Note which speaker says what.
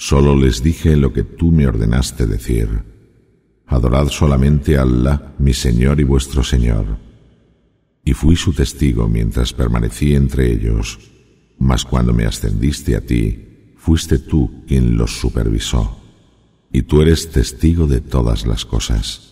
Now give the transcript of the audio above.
Speaker 1: Solo les dije lo que tú me ordenaste decir. Adorad solamente a Allah, mi Señor y vuestro Señor. Y fui su testigo mientras permanecí entre ellos, mas cuando me ascendiste a ti, fuiste tú quien los supervisó, y tú eres testigo de todas las cosas.